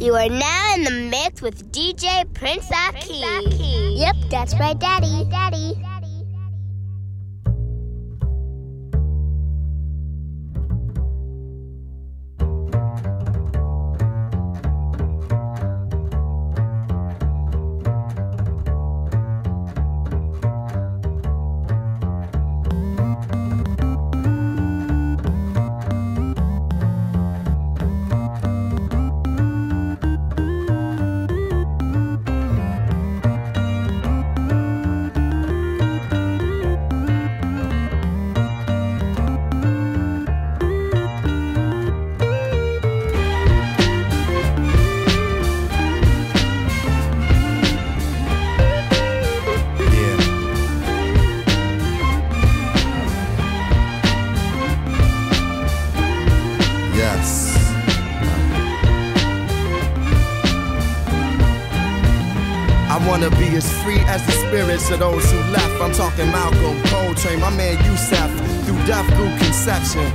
You are now in the mix with DJ Prince Aki. Yep, that's right, Daddy. Daddy. To those who left. I'm talking Malcolm, Coltrane, my man Yusef. Through death, through conception,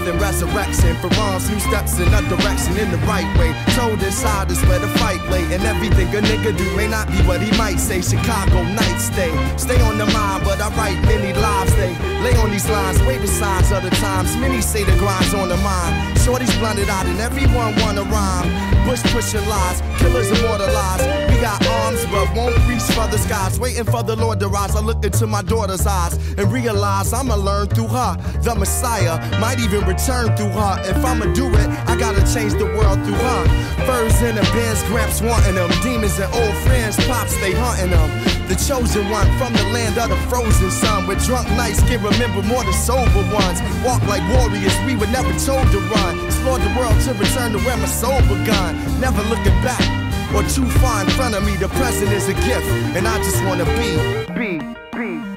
breath and resurrection. For wrongs, new steps in a direction in the right way. Told inside is where the fight lay. And everything a nigga do may not be what he might say. Chicago night stay. Stay on the mind, but I write many lives. They lay on these lines, wait the signs of the times. Many say the grind's on the mind. Shorty's blunted out and everyone wanna rhyme. Bush pushing lies, killers immortalized. We got arms, but won't reach for the skies. Waiting for the Lord to rise. I look into my daughter's eyes and realize I'ma learn through her. The Messiah might even return through her. If I'ma do it, I gotta change the world through her. Furs in the bins, gramps wanting them. Demons and old friends, pops, they hunting them. The chosen one from the land of the frozen sun. With drunk nights can remember more than sober ones. Walk like warriors, we were never told to run. Explored the world to return to where my soul begun. Never looking back or too far in front of me. The present is a gift, and I just wanna be, be. to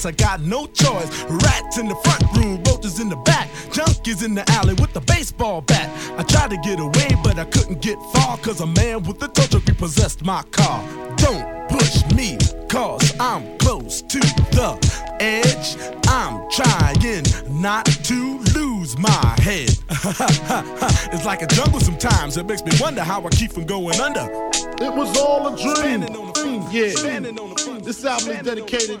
guess I got no choice. Rats in the front room, roaches in the back, junkies in the alley with the baseball bat. I tried to get away, but I couldn't get far, cause a man with a tow truck repossessed my car. Don't push me, cause I'm close to the edge. I'm trying not to lose my head. it's like a jungle sometimes, it makes me wonder how I keep from going under. It was all a dream. Yeah. This album is dedicated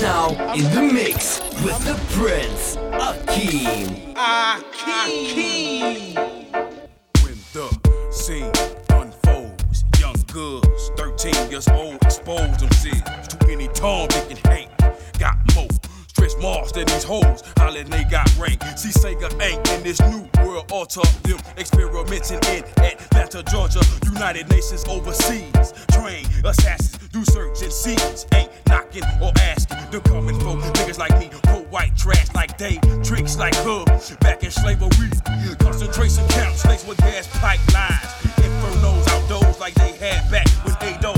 now in the mix with the Prince Akeem. Akeem. When the scene unfolds, young girls, 13 years old, expose themselves. to any Tom, Dick, and hate. Got more Chris Moss than these hoes, hollering they got rank. See Sega ain't in this new world alter them experimenting in Atlanta, Georgia, United Nations overseas. Train assassins, do search and seize. Ain't knocking or asking. They're coming for niggas like me, pro white trash like they, tricks like her. Back in slavery, concentration camps laced with gas pipelines. Infernos outdoors like they had back when Adolf Hitler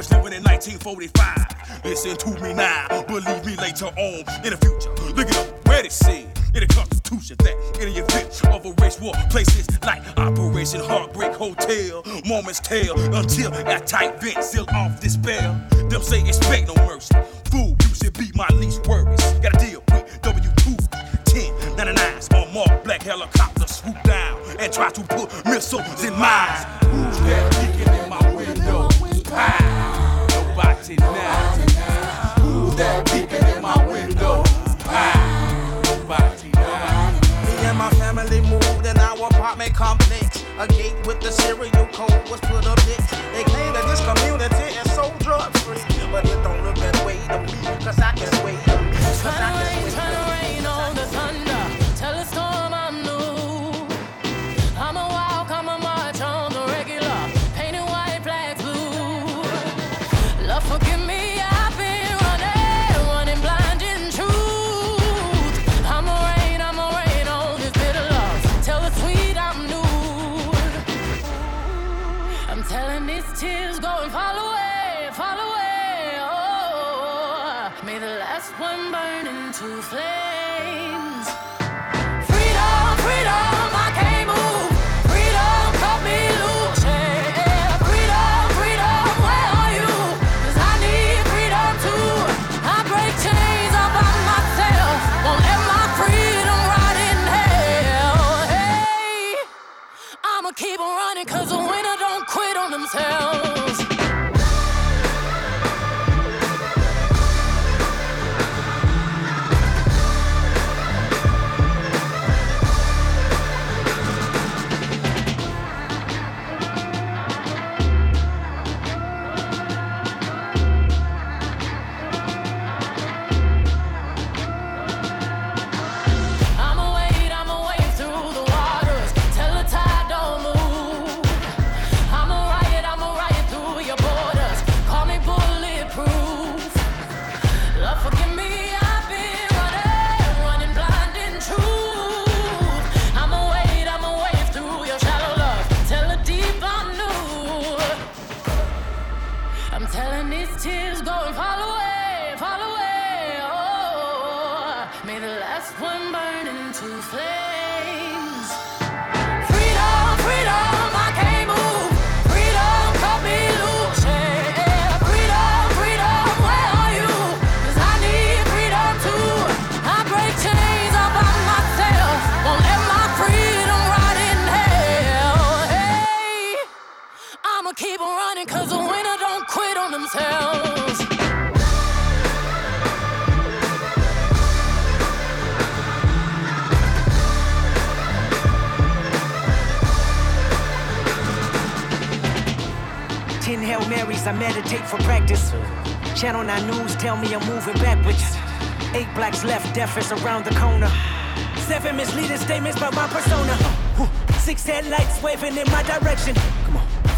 was living in 1945. Listen to me now, believe me later on in the future. Look it up, where it said in the Constitution that in the event of a race war, places like Operation Heartbreak Hotel, moments tell until that tight vent seal off this despair. Them say expect no mercy. Fool, you should be my least worries. Gotta deal with W2 10 99s on black helicopter swoop down and try to put missiles in mines. Who's that in my window? Nobody now. Who's that peeking in my window? Me and my family moved in our apartment complex. A gate with the serial code was put up next. They claim that this community is so drug free. But it don't look that way to me, cause I can sway. Cause I can one burn into flames. Marys, I meditate for practice. Channel 9 News tell me I'm moving backwards. Eight blacks left, death is around the corner. Seven misleading statements about my persona. Six headlights waving in my direction.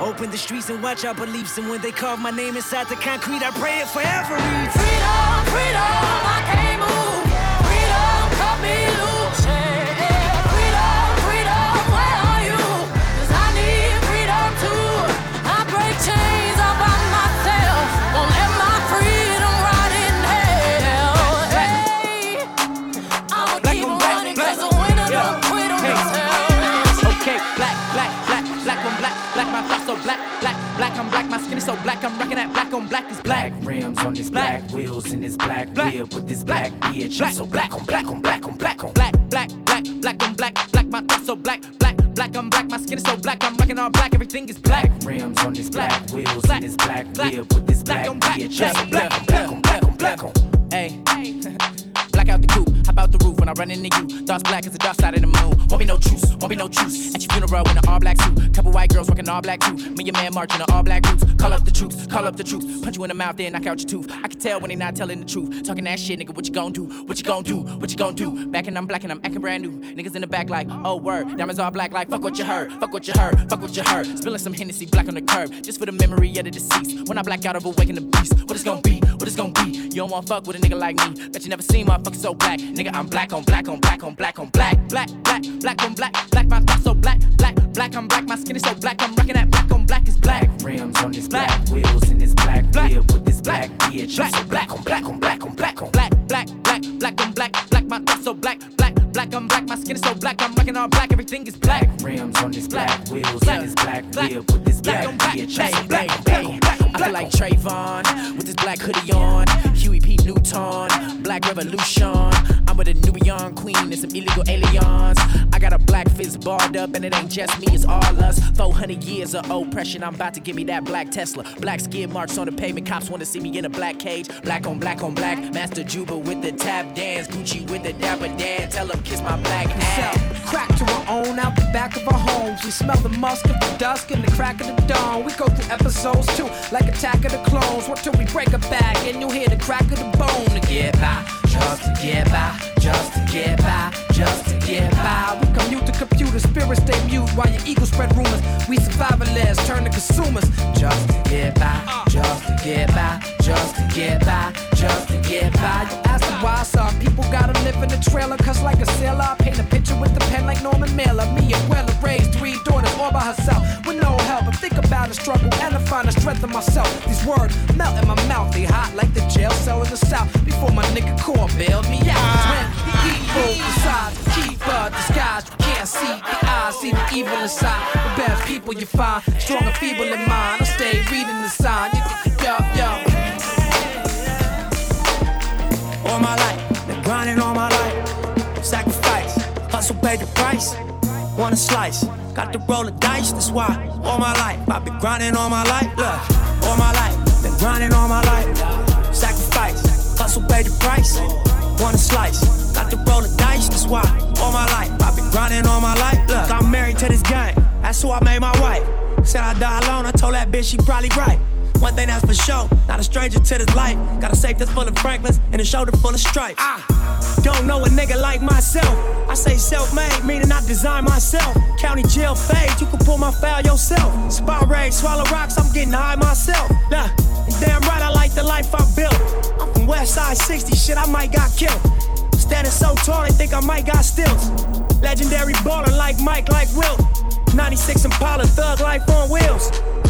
Open the streets and watch our beliefs. And when they carve my name inside the concrete, I pray it forever. Freedom, freedom, I can't move. I'm black. My skin is so black, I'm rocking that black on black is black. Black rims on this black, black wheels in this black, black wheel with this black bitch. Black. So black on black on black on black on black, black, black, black on black, black. My thoughts so black, black, black. I'm black. My skin is so black, I'm rocking all black. Everything is black. black rims on this black, black wheels black. in this black, black wheel with this black, black on black. bitch. Black, black, black on black on black on black on out the roof when I run into you. Thoughts black as the dark side of the moon. Won't be no truce, won't be no truce. At your funeral in an all black suit. Couple white girls working all black too. Me and man marching in all black boots. Call up the troops, call up the troops. Punch you in the mouth, then knock out your tooth. I can tell when they not telling the truth. Talking that shit, nigga, what you gon' do? What you gon' do? What you gon' do? Back and I'm black and I'm acting brand new. Niggas in the back like, oh word. Diamonds all black like, fuck what you heard. Fuck what you heard. Fuck what you heard. Spilling some Hennessy black on the curb. Just for the memory of the deceased. When I black out of awaken the beast. What it's gon' be? What it's gon' be? You don't wanna fuck with a nigga like me. Bet you never seen motherfuckers so black. Nigga, I'm black on black on black on black on black. Black, black, black on black. Black, my thoughts so black. Black, black, I'm black. My skin is so black. I'm rocking that black on black is black. Rims on this black, wheels in this black, black with this black bitch. Black, so black on black on black on black on black, black, black, black on black. Black, my thoughts so black. Black, black, I'm black. My skin is so black. I'm rocking all black. Everything is black. Rims on this black, wheels in this black whip with this black bitch. Black, black, black, black. I feel like Trayvon with this black hoodie on. Huey P. Newton, Black Revolution. I'm with a New Nubian queen and some illegal aliens. I got a black fist barred up, and it ain't just me, it's all us. 400 years of oppression, I'm about to give me that black Tesla. Black skid marks on the pavement, cops wanna see me in a black cage. Black on black on black, Master Juba with the tap dance, Gucci with the dapper dance. Tell him kiss my black ass. Crack to our own out the back of our homes. We smell the musk of the dusk and the crack of the dawn. We go through episodes too, like Attack of the Clones. What till we break a back and you'll hear the crack of the bone to get by, just to get by, just to get by, just to get by. Commute to computer, spirits stay mute while your ego spread rumors. We survivalists turn to consumers, just to get by, just to get by, just to get by, just to get by. You ask them why some people gotta live in the trailer, cause like a sailor, I paint a picture with the pen like Norman Mailer. Me and Weller raised three daughters all by herself with no think about the struggle and I find the strength in myself. These words melt in my mouth, they hot like the jail cell in the south. Before my nigga core bailed me out. When he eat both the sides, keep uh, disguise. You can't see the eyes, see the evil inside. The best people you find, strong and feeble in mind. I stay reading the sign. Yo, yo. All my life, been grinding all my life. Sacrifice, hustle, pay the price. Want a slice, got to roll the dice. That's why all my life, I've been grinding all my life. Look, all my life, been grinding all my life. Sacrifice, hustle, pay the price. Want a slice, got to roll the dice. That's why all my life, I've been grinding all my life. Look, I'm married to this game. That's who I made my wife. Said I die alone, I told that bitch she probably right. One thing that's for sure, not a stranger to this life. Got a safe that's full of Franklins and a shoulder full of stripes. I don't know a nigga like myself. I say self-made, meaning I design myself. County jail fade, you can pull my file yourself. Spy raid, swallow rocks, I'm getting high myself. Nah, damn right I like the life I built. I'm from West Side 60, shit I might got killed. Standing so tall, they think I might got stilts. Legendary baller like Mike, like Wilt. 96 Impala, thug life on wheels.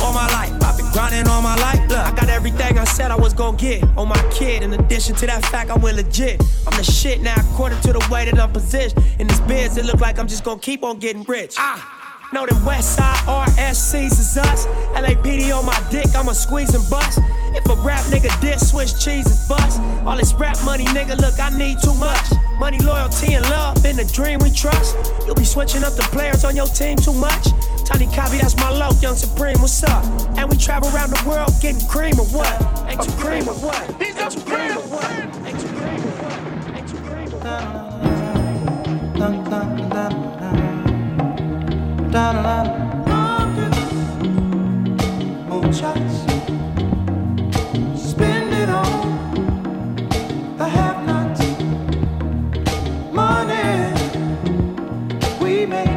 All my life, I've been grinding all my life. Look, I got everything I said I was gonna get on my kid. In addition to that fact, I went legit. I'm the shit now, according to the way that I'm positioned. In this biz, it look like I'm just gonna keep on getting rich. Ah. Know that Westside RSCs is us. LAPD on my dick, I'ma squeeze and bust. If a rap nigga diss, switch cheese and bust. All this rap money, nigga, look, I need too much. Money, loyalty, and love in the dream we trust. You'll be switching up the players on your team too much. Tiny copy, that's my low, young supreme, what's up? And we travel around the world getting cream or what? Ain't you cream or what? Cream or what? Ain't you cream or what? Ain't you cream or what? Moonshots. Spend it on the have-nots. Money, we make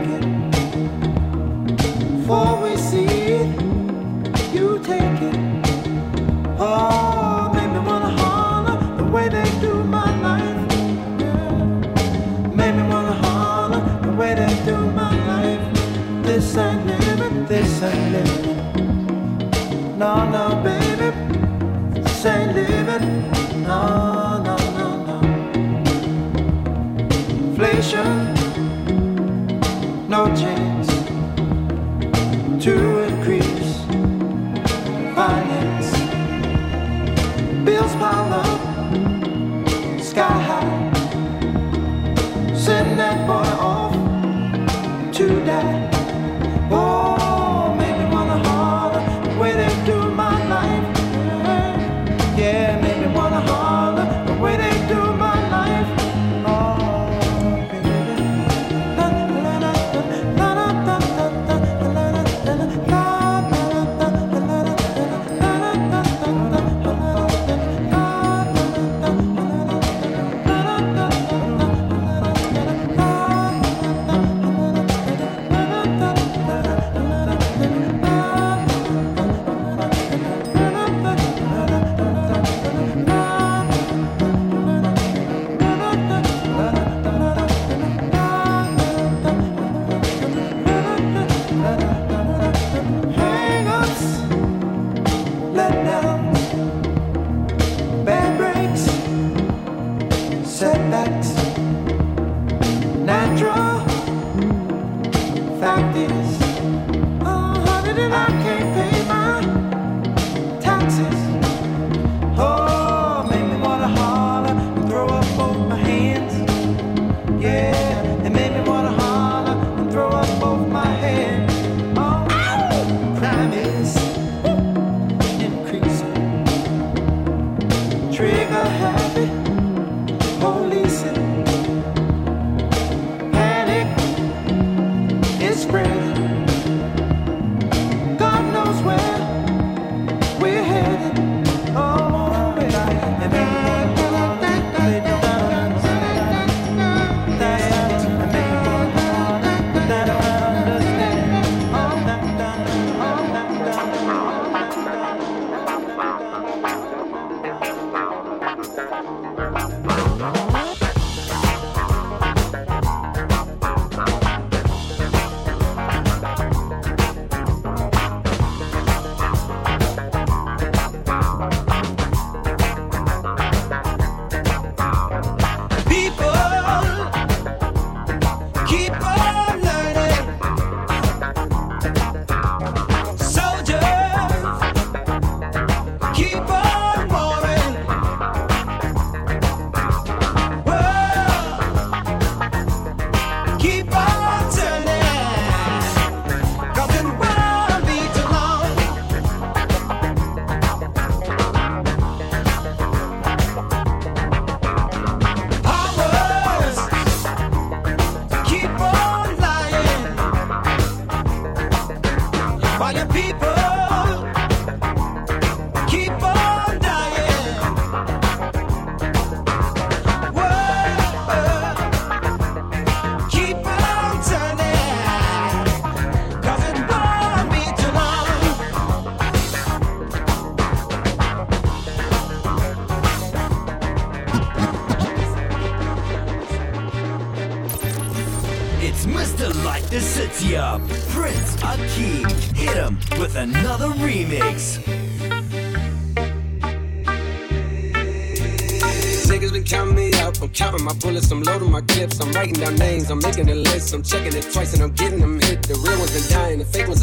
writing down names, I'm making a list. I'm checking it twice and I'm getting them hit. The real ones been dying, the fake ones.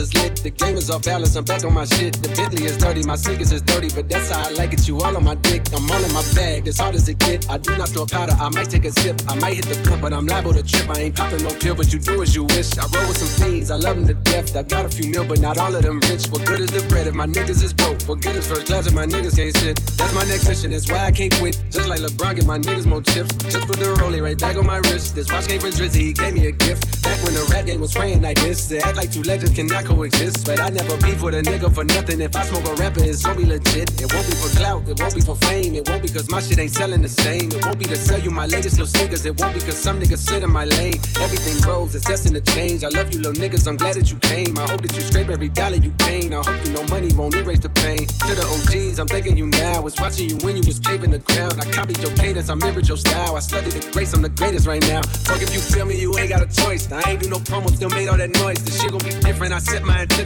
The game is off balance, I'm back on my shit. The Bentley is dirty, my sneakers is dirty, but that's how I like it. You all on my dick, I'm all in my bag. As hard as it get, I do not throw powder. I might take a sip, I might hit the blunt, but I'm liable to trip. I ain't popping no pill, but you do as you wish. I roll with some fiends, I love them to death. I got a few mil, but not all of them rich. What good is the bread if my niggas is broke? What good is first class if my niggas can't sit? That's my next mission, that's why I can't quit. Just like LeBron, get my niggas more chips. Just put the rollie right back on my wrist. This watch came from Drizzy, he gave me a gift. Back when the rap game was spraying like this, to act like two legends cannot coexist. But I never beef with a nigga for nothing. If I smoke a rapper, it's gonna be legit. It won't be for clout, it won't be for fame. It won't be cause my shit ain't selling the same. It won't be to sell you my latest little sneakers. It won't be cause some niggas sit in my lane. Everything grows, it's destined to change. I love you, little niggas. I'm glad that you came. I hope that you scrape every dollar you gain. I hope you know money won't erase the pain. To the OGs, I'm thanking you now. I was watching you when you was paving the ground. I copied your cadence, I mirrored your style. I studied the grace, I'm the greatest right now. Fuck if you feel me, you ain't got a choice. I ain't do no promo, still made all that noise. This shit gon' be different. I set my intention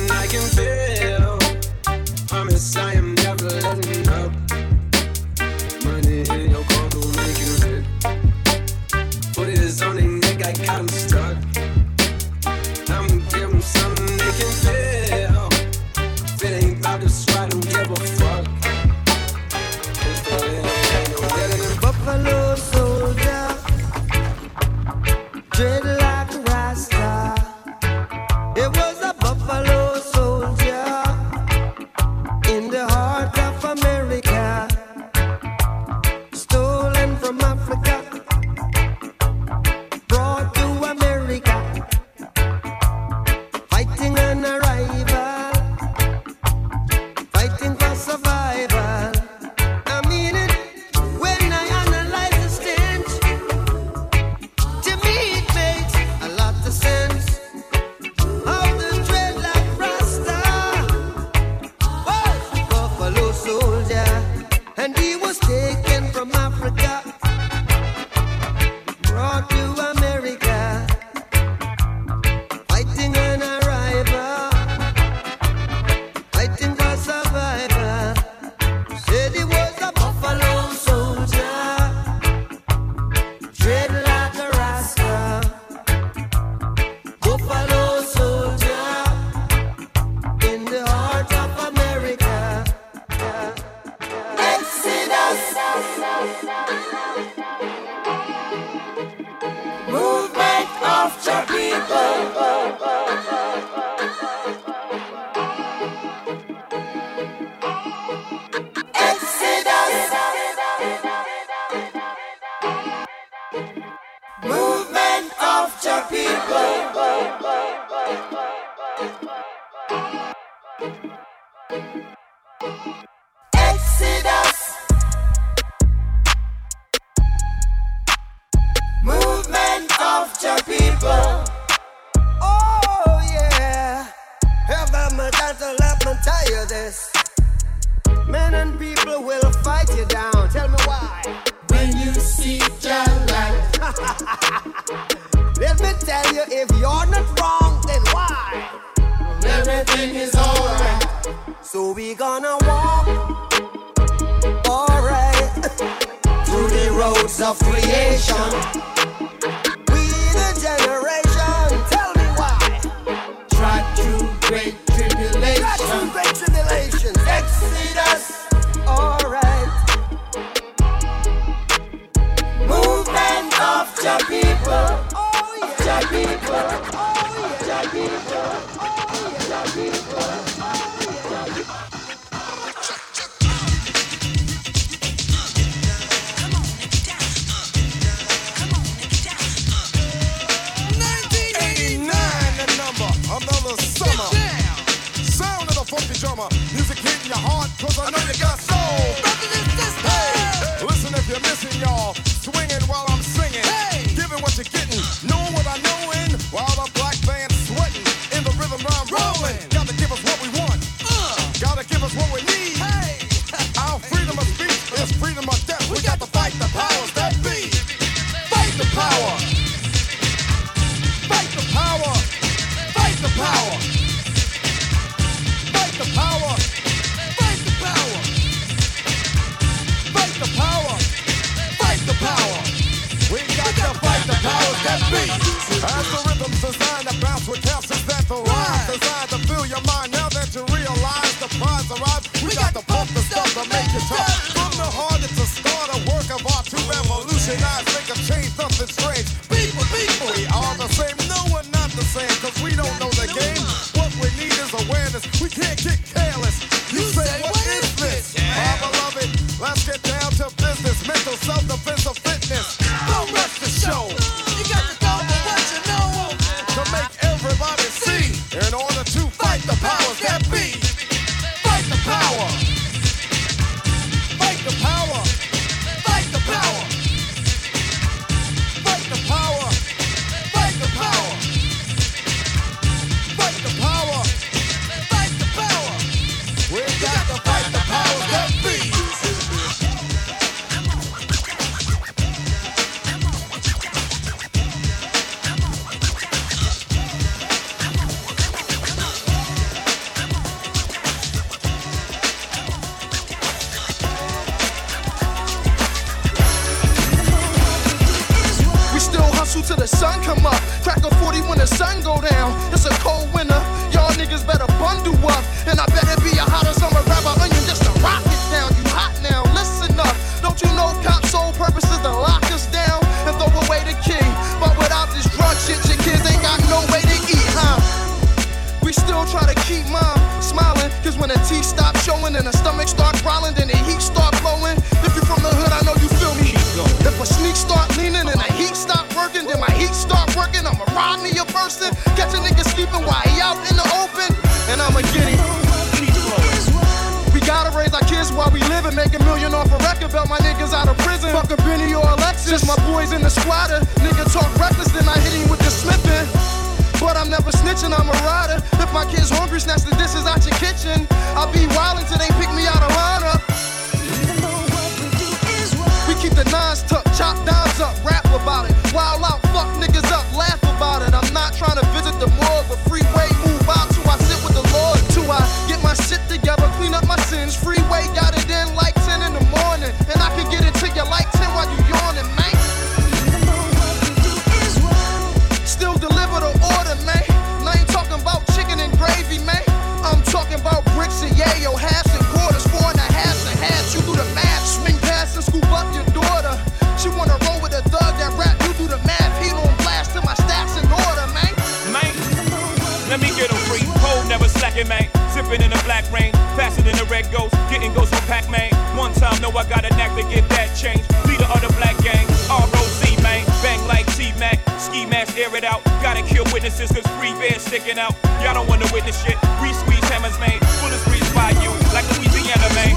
cause three bears sticking out. Y'all don't wanna witness shit. We squeeze hammers, man. of breeze by you, like Louisiana, man.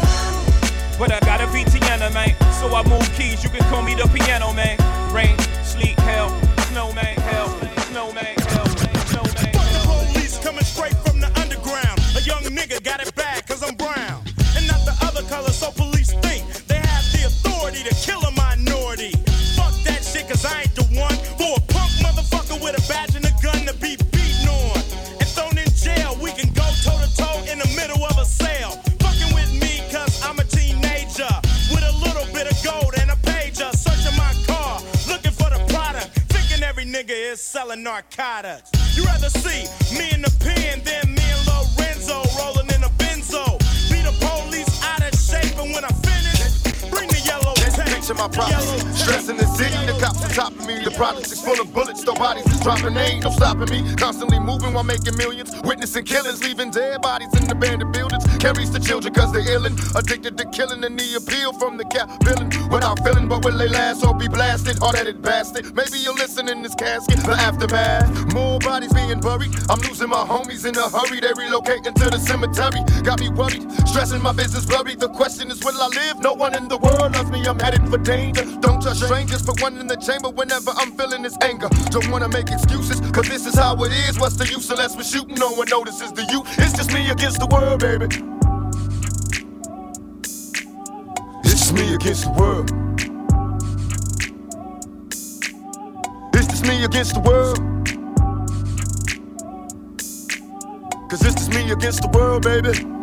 But I got a VTNA, man. So I move keys, you can call me the piano, man. Rain, sleet, hell, snowman, hell, snowman. narcotics. You rather see me in the pen than in my problems. Stressing the city, the cops are topping me. The projects is full of bullets, the bodies is dropping. They ain't no stopping me. Constantly moving while making millions. Witnessing killings, leaving dead bodies in abandoned buildings. Carries the children cause they're illin'. Addicted to killing and the appeal from the cap villain. Without feeling, but will they last or be blasted? Or that it bastard? Maybe you'll listen in this casket. The aftermath, more bodies being buried. I'm losing my homies in a hurry. They relocating to the cemetery. Got me worried, stressing my business blurry. The question is, will I live? No one in the world I'm headed for danger. Don't trust strangers for one in the chamber whenever I'm feeling this anger. Don't wanna make excuses, cause this is how it is. What's the use unless we're shooting? No one notices the you. It's just me against the world, baby. It's just me against the world. It's just me against the world. Cause it's just me against the world, baby.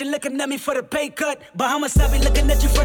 You're looking at me for the pay cut. but I be looking at you for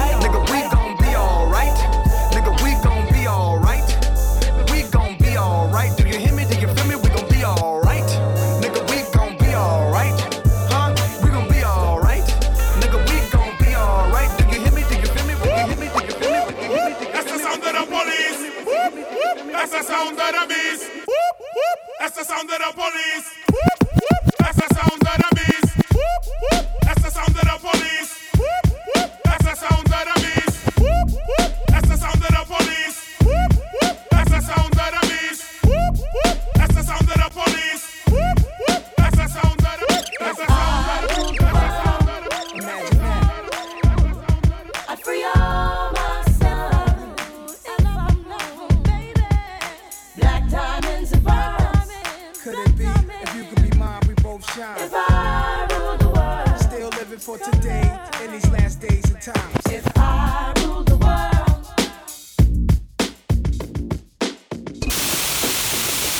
If I rule the world.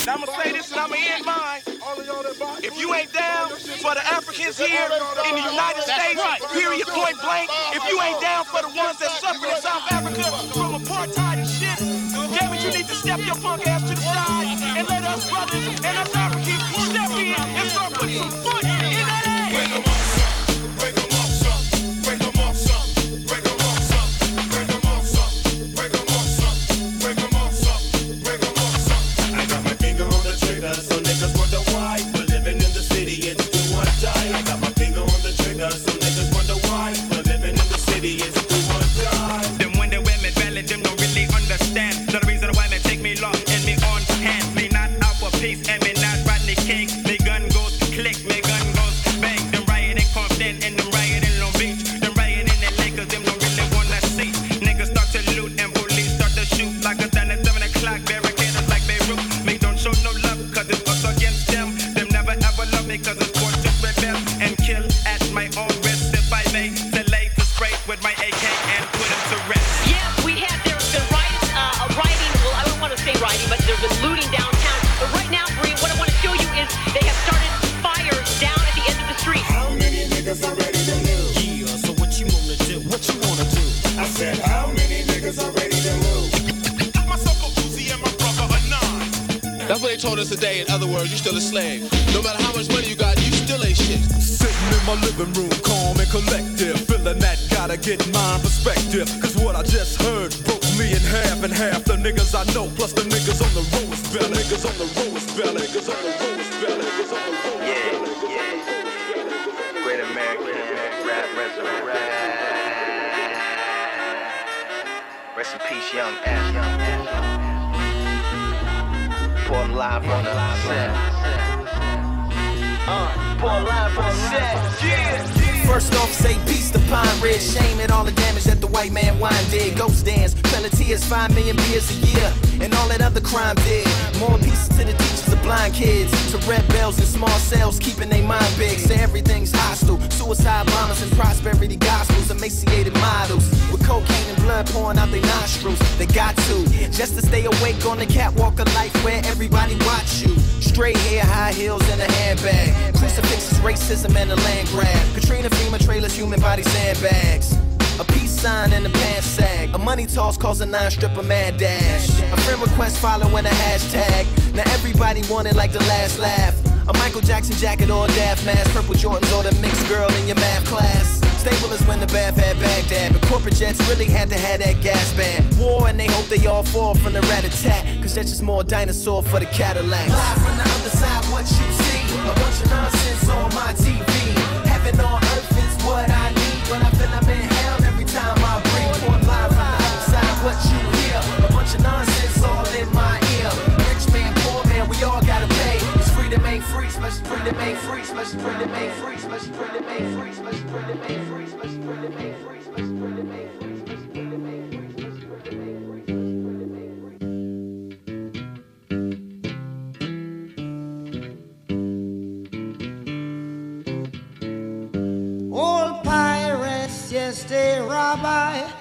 and I'm gonna say this and I'm gonna end mine. If you ain't down for the Africans here in the United States, right. period, point blank, if you ain't down for the ones that suffered in South Africa from apartheid and shit, damn it, you need to step your punk ass to the side and let us brothers and us Africans step in and start putting some foot us day in other words, you still a slave. No matter how much money you got, you still ain't shit. Sitting in my living room, calm and collective. Feeling that gotta get my perspective. Cause what I just heard broke me in half and half. The niggas I know, plus the niggas on the road is belly. Niggas on the road is belly. Niggas on the road is belly. Niggas on the road is belly. Yeah, yeah. Great American rap resurrection. Rest in peace, young ass. Young ass live on the set. Uh, live on set. Yeah. First off, say peace to Pine Ridge. Shame at all the damage that the white man wine did. Ghost dance, penalty tears, five million beers a year and all that other crime did. More pieces to the teachers of blind kids, to red bells in small cells, keeping their mind big. Say everything's hostile, suicide bombers and prosperity gospels, emaciated models with cocaine and blood pouring out their nostrils. They got to just to stay awake on the catwalk of life where everybody watch you. Straight hair, high heels, and a handbag. Crucifixes, racism, and a land grab. Katrina FEMA trailers, human body sandbags. Sign and a pants sag. A money toss cause a nine stripper mad dash. A friend request following a hashtag. Now everybody wanted like the last laugh. A Michael Jackson jacket or a Daft mask. Purple Jordans or the mixed girl in your math class. Stable is when the bath had Baghdad. But corporate jets really had to have that gas band. War and they hope they all fall from the rat attack. Cause that's just more dinosaur for the Cadillacs. Live from the other side, what you see. A bunch of nonsense on my TV. Heaven on earth is what I need when I feel I'm in what you hear. A bunch of nonsense all in my ear. Rich man, poor man, we all gotta pay. It's free, free, free, free, free, free, free. Old pirates, yes, they rob I.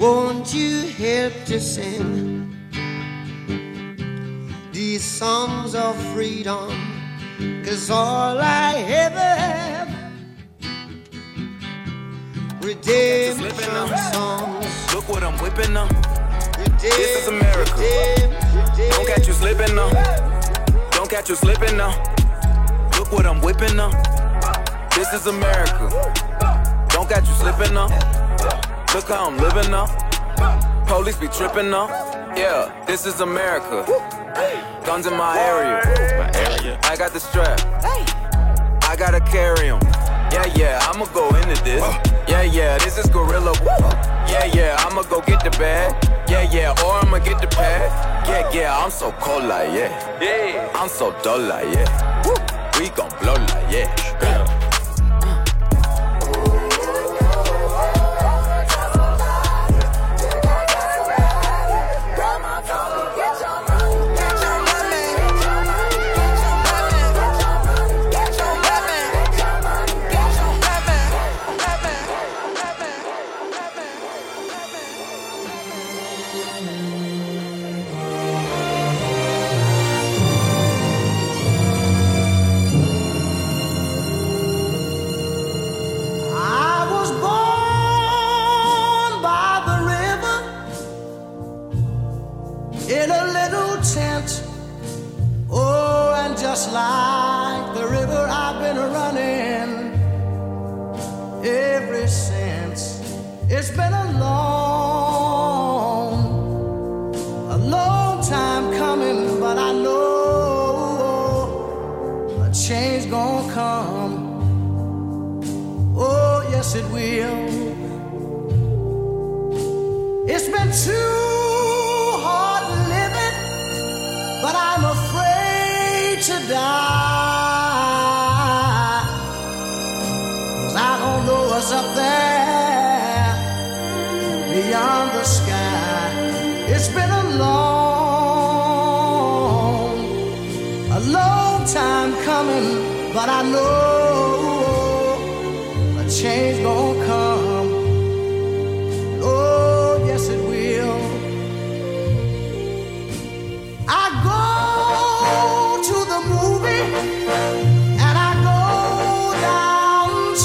Won't you help to sing these songs of freedom? Cause all I ever have redemption songs. Look what I'm whipping up. This is America. Don't catch you slipping now. Don't catch you slipping now. Look what I'm whipping up. This is America. Don't catch you slipping now. Look how I'm living now. Police be tripping now. Yeah, this is America. Guns in my area. My area. I got the strap. I gotta carry 'em. Yeah, yeah, I'ma go into this. Yeah, yeah, this is guerrilla. Yeah, yeah, I'ma go get the bag. Yeah, yeah, or I'ma get the pad. Yeah, yeah, I'm so cold like yeah. Yeah, I'm so dull like yeah. We gon' blow like yeah.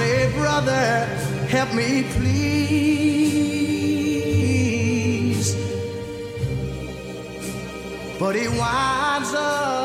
say, Brother, help me, please. But he winds up